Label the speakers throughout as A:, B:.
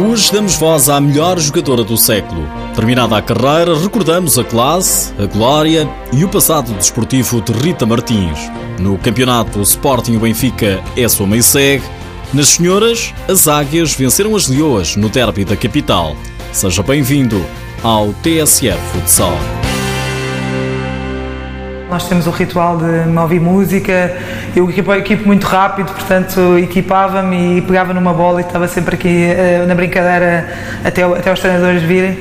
A: Hoje damos voz à melhor jogadora do século. Terminada a carreira, recordamos a classe, a glória e o passado desportivo de Rita Martins. No campeonato, o Sporting e o Benfica é sua mãe segue. Nas senhoras, as águias venceram as leoas no derby da capital. Seja bem-vindo ao TSF Futsal.
B: Nós temos o ritual de ouvir música, eu equipo, equipo muito rápido, portanto equipava-me e pegava numa bola e estava sempre aqui uh, na brincadeira até, até os treinadores virem.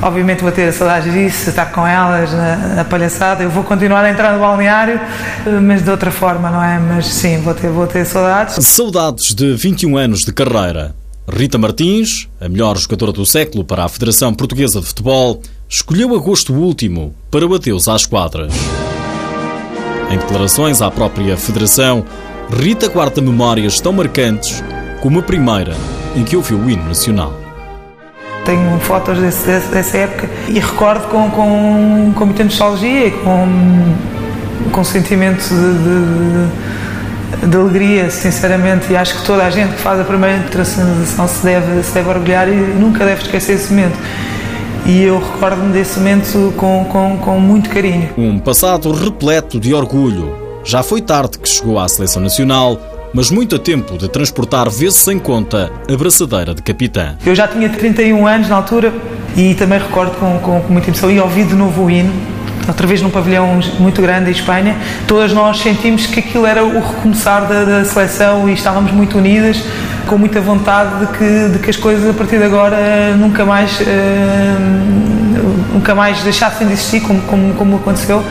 B: Obviamente vou ter saudades disso, estar com elas na, na, palhaçada. Eu vou continuar a entrar no balneário, uh, mas de outra forma, não é? Mas sim, vou ter, vou ter saudades.
A: Saudades de 21 anos de carreira. Rita Martins, a melhor jogadora do século para a Federação Portuguesa de Futebol, escolheu agosto último para adeus às quadras. Em declarações à própria Federação, Rita guarda memórias tão marcantes como a primeira em que ouviu o hino nacional.
B: Tenho fotos desse, dessa época e recordo com, com, com muita nostalgia e com, com sentimento de, de, de, alegria, sinceramente. E acho que toda a gente que faz a primeira internacionalização se deve, se deve orgulhar e nunca deve esquecer esse momento e eu recordo-me desse momento com, com, com muito carinho.
A: Um passado repleto de orgulho. Já foi tarde que chegou à seleção nacional, mas muito a tempo de transportar vezes sem conta a braçadeira de capitã.
B: Eu já tinha 31 anos na altura e também recordo com, com, com muita emoção e ouvi de novo o hino outra vez num pavilhão muito grande em Espanha, todas nós sentimos que aquilo era o recomeçar da, da seleção e estávamos muito unidas, com muita vontade de que, de que as coisas a partir de agora nunca mais, uh, nunca mais deixassem de existir como, como, como aconteceu.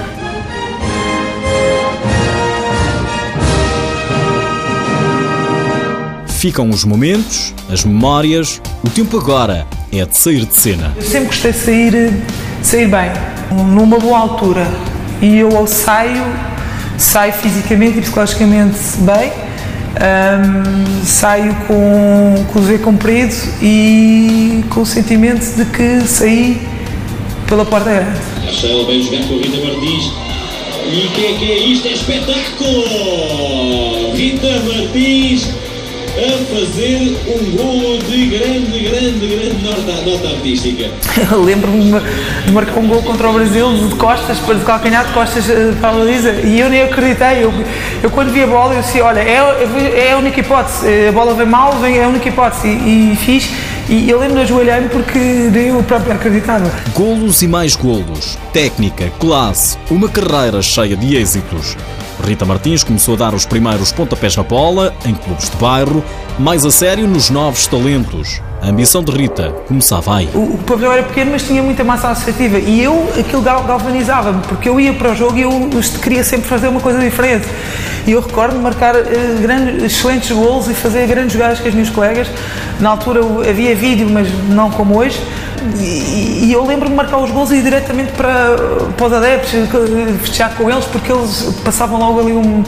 A: Ficam os momentos, as memórias, o tempo agora é de sair de cena.
B: Eu sempre gostei de sair, sair bem numa boa altura e eu ou saio, saio fisicamente e psicologicamente bem, um, saio com, com o Z comprido e com o sentimento de que saí pela porta grande.
C: Marcelo vem jogar com a Rita Martins e o que é que é isto? É espetáculo! Rita Martins a fazer um golo de grande, grande, grande nota, nota artística.
B: Lembro-me de marcar um gol contra o Brasil de costas, de calcanhar de costas para a Luísa e eu nem acreditei. Eu, eu quando vi a bola, eu disse: Olha, é, é a única hipótese, eh, a bola vem mal, vem, é a única hipótese. E, e fiz. E eu lembro de ajoelhar-me porque nem eu próprio acreditava.
A: Golos e mais golos, técnica, classe, uma carreira cheia de êxitos. Rita Martins começou a dar os primeiros pontapés na bola, em clubes de bairro, mais a sério nos novos talentos. A ambição de Rita começava aí.
B: O, o pavilhão era pequeno, mas tinha muita massa associativa e eu, aquilo galvanizava-me, porque eu ia para o jogo e eu queria sempre fazer uma coisa diferente. E eu recordo marcar uh, grandes, excelentes gols e fazer grandes jogadas com os meus colegas. Na altura havia vídeo, mas não como hoje e, e eu lembro-me de marcar os gols e ir diretamente para, para os adeptos, festejar com eles, porque eles passavam logo ali um,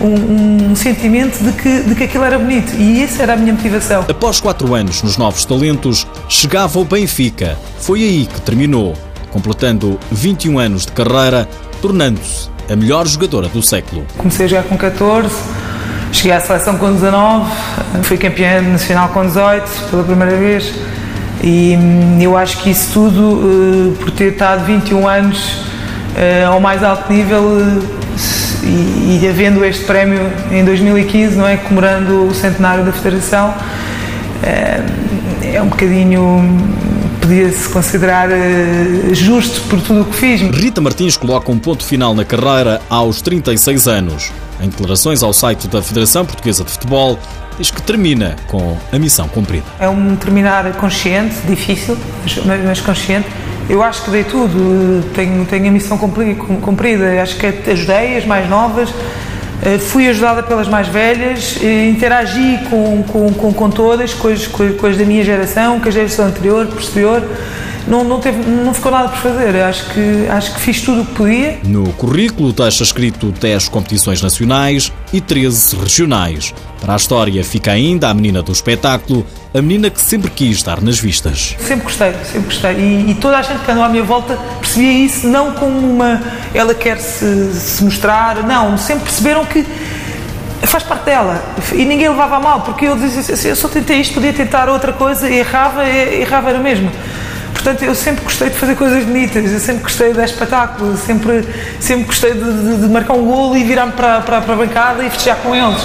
B: um, um, sentimento de que, de que aquilo era bonito. E essa era a minha motivação.
A: Após quatro anos nos Novos Talentos, chegava o Benfica. Foi aí que terminou, completando 21 anos de carreira, tornando-se a melhor jogadora do século.
B: Comecei a jogar com 14. Cheguei à seleção com 19, fui campeã nacional com 18 pela primeira vez. E hum, eu acho que isso tudo, eh, por ter estado 21 anos eh, ao mais alto nível eh, e, havendo este prémio em 2015, não é, comemorando o centenário da Federação, é um bocadinho podia-se considerar justo por tudo o que fiz.
A: Rita Martins coloca um ponto final na carreira aos 36 anos. Em declarações ao site da Federação Portuguesa de Futebol, diz que termina com a missão cumprida.
B: É um terminar consciente, difícil, mas consciente. Eu acho que dei tudo, tenho, tenho a missão cumprida, acho que ajudei as mais novas, eh, fui ajudada pelas mais velhas, eh, interagi com, com, com, com todas, com as, com as da minha geração, com a geração anterior, posterior não, não, teve, não ficou nada por fazer. Acho que, acho que fiz tudo o que podia.
A: No currículo deixa escrito 10 competições nacionais e 13 regionais. Para a história fica ainda a menina do espetáculo, a menina que sempre quis estar nas vistas.
B: Sempre gostei, sempre gostei. E, e toda a gente que andou à minha volta percebia isso não como uma. ela quer se, se mostrar, não, sempre perceberam que faz parte dela e ninguém levava a mal porque eu dizia assim, eu só tentei isto, podia tentar outra coisa e errava, e errava era mesmo. Portanto, eu sempre gostei de fazer coisas bonitas, eu sempre gostei de espetáculo, sempre, sempre gostei de, de, de marcar um golo e virar-me para, para, para a bancada e festejar com eles.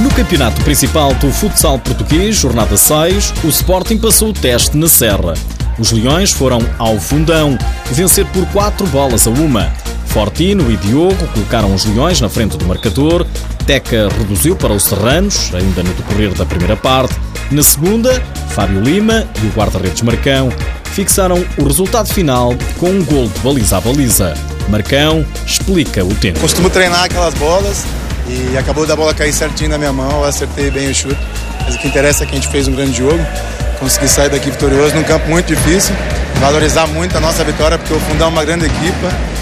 A: No campeonato principal do futsal português, jornada 6, o Sporting passou o teste na Serra. Os Leões foram ao fundão, vencer por 4 bolas a uma. Fortino e Diogo colocaram os Leões na frente do marcador. Teca reduziu para os Serranos, ainda no decorrer da primeira parte. Na segunda, Fábio Lima e o guarda-redes Marcão fixaram o resultado final com um gol de baliza a baliza. Marcão explica o tempo.
D: Costumo treinar aquelas bolas e acabou da bola cair certinho na minha mão, eu acertei bem o chute. Mas o que interessa é que a gente fez um grande jogo, conseguir sair daqui vitorioso num campo muito difícil, valorizar muito a nossa vitória, porque o Fundão é uma grande equipa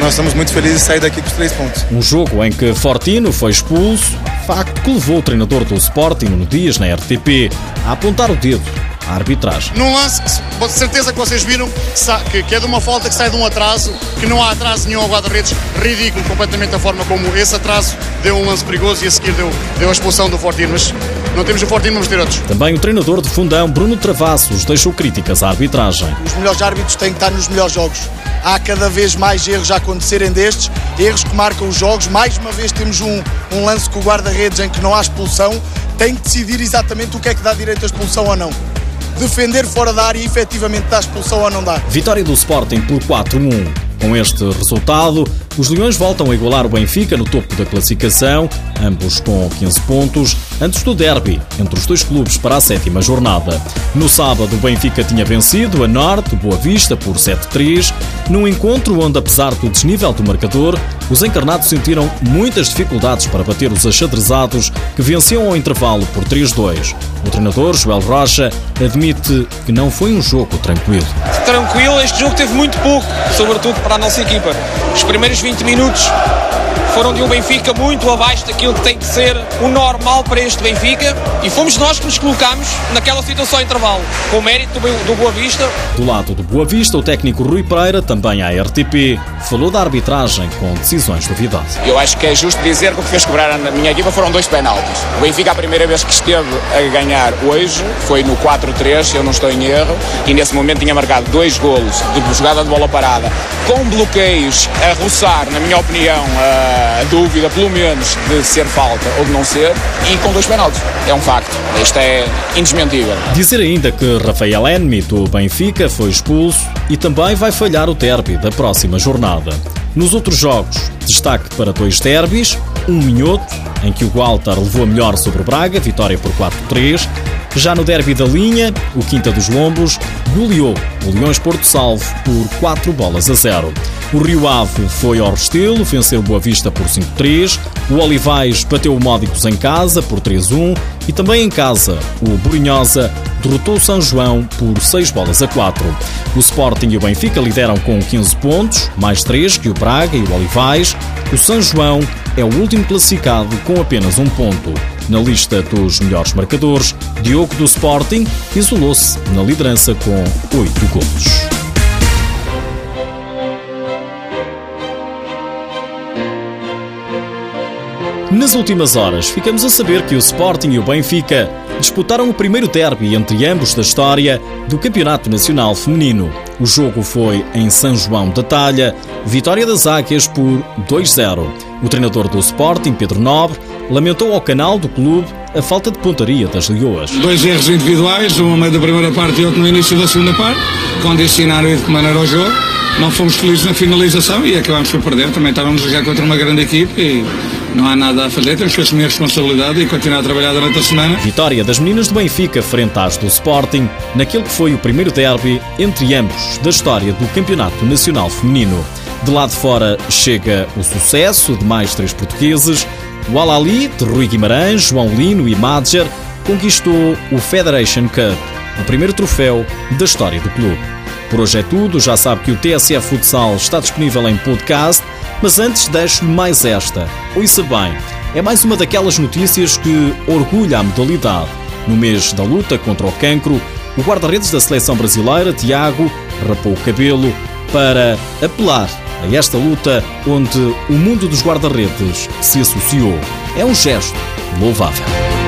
D: nós estamos muito felizes de sair daqui com os três pontos.
A: Um jogo em que Fortino foi expulso, facto que levou o treinador do Sporting, no Dias, na RTP, a apontar o dedo à arbitragem.
E: Num lance, com certeza que vocês viram, que é de uma falta que sai de um atraso, que não há atraso nenhum ao guarda-redes, ridículo completamente a forma como esse atraso deu um lance perigoso e a seguir deu, deu a expulsão do Fortino, mas não temos o Fortino, vamos ter outros.
A: Também o treinador de fundão, Bruno Travassos, deixou críticas à arbitragem.
F: Os melhores árbitros têm que estar nos melhores jogos. Há cada vez mais erros a acontecerem destes, erros que marcam os jogos. Mais uma vez temos um, um lance com o guarda-redes em que não há expulsão. Tem que decidir exatamente o que é que dá direito à expulsão ou não defender fora da área e efetivamente dar expulsão ou não dá.
A: Vitória do Sporting por 4-1. Com este resultado, os Leões voltam a igualar o Benfica no topo da classificação, ambos com 15 pontos, antes do derby entre os dois clubes para a sétima jornada. No sábado, o Benfica tinha vencido a Norte, Boa Vista, por 7-3, num encontro onde, apesar do desnível do marcador, os encarnados sentiram muitas dificuldades para bater os achadrezados que venciam ao intervalo por 3-2. O treinador, Joel Rocha, admite que não foi um jogo tranquilo.
G: Tranquilo, este jogo teve muito pouco, sobretudo para a nossa equipa. Os primeiros 20 minutos foram de um Benfica muito abaixo daquilo que tem que ser o normal para este Benfica e fomos nós que nos colocámos naquela situação intervalo, com o mérito do Boa Vista.
A: Do lado do Boa Vista, o técnico Rui Pereira, também à RTP, falou da arbitragem com decisões duvidosas.
H: Eu acho que é justo dizer que o que fez quebrar a minha equipa foram dois penaltis. O Benfica, a primeira vez que esteve a ganhar hoje, foi no 4-3, se eu não estou em erro, e nesse momento tinha marcado dois golos de jogada de bola parada, com bloqueios a roçar, na minha opinião, a dúvida, pelo menos, de ser falta ou de não ser, e com dois penaltis. É um facto. Isto é indesmentível.
A: Dizer ainda que Rafael Enmi, do Benfica, foi expulso e também vai falhar o derby da próxima jornada. Nos outros jogos, destaque para dois derbys, um minhoto, em que o Walter levou a melhor sobre o Braga, vitória por 4-3. Já no derby da linha, o Quinta dos Lombos goleou o Leões Porto Salvo por 4 bolas a 0. O Rio Ave foi ao Restelo, venceu Boa Vista por 5-3. O Olivais bateu o Módicos em casa por 3-1 e também em casa o Borinhosa derrotou o São João por 6 bolas a 4. O Sporting e o Benfica lideram com 15 pontos, mais 3 que o Braga e o Olivais. O São João é o último classificado com apenas um ponto. Na lista dos melhores marcadores, Diogo do Sporting isolou-se na liderança com 8 golos. Nas últimas horas, ficamos a saber que o Sporting e o Benfica disputaram o primeiro derby entre ambos da história do Campeonato Nacional Feminino. O jogo foi em São João da Talha, vitória das Águias por 2-0. O treinador do Sporting, Pedro Nobre, lamentou ao canal do clube a falta de pontaria das Leoas.
I: Dois erros individuais, um no meio da primeira parte e outro no início da segunda parte, condicionaram de que maneira o jogo. Não fomos felizes na finalização e acabamos por perder. Também estávamos a jogar contra uma grande equipe e não há nada a fazer, temos que assumir a responsabilidade e continuar a trabalhar durante a semana.
A: Vitória das meninas do Benfica frente às do Sporting, naquele que foi o primeiro derby entre ambos da história do Campeonato Nacional Feminino. De lá de fora chega o sucesso de mais três portugueses. O Alali, de Rui Guimarães, João Lino e Madger, conquistou o Federation Cup, o primeiro troféu da história do clube. Por hoje é tudo, já sabe que o TSF Futsal está disponível em podcast mas antes deixo-lhe mais esta. Ouça bem, é mais uma daquelas notícias que orgulha a modalidade. No mês da luta contra o cancro, o guarda-redes da seleção brasileira, Tiago, rapou o cabelo para apelar a esta luta onde o mundo dos guarda-redes se associou. É um gesto louvável.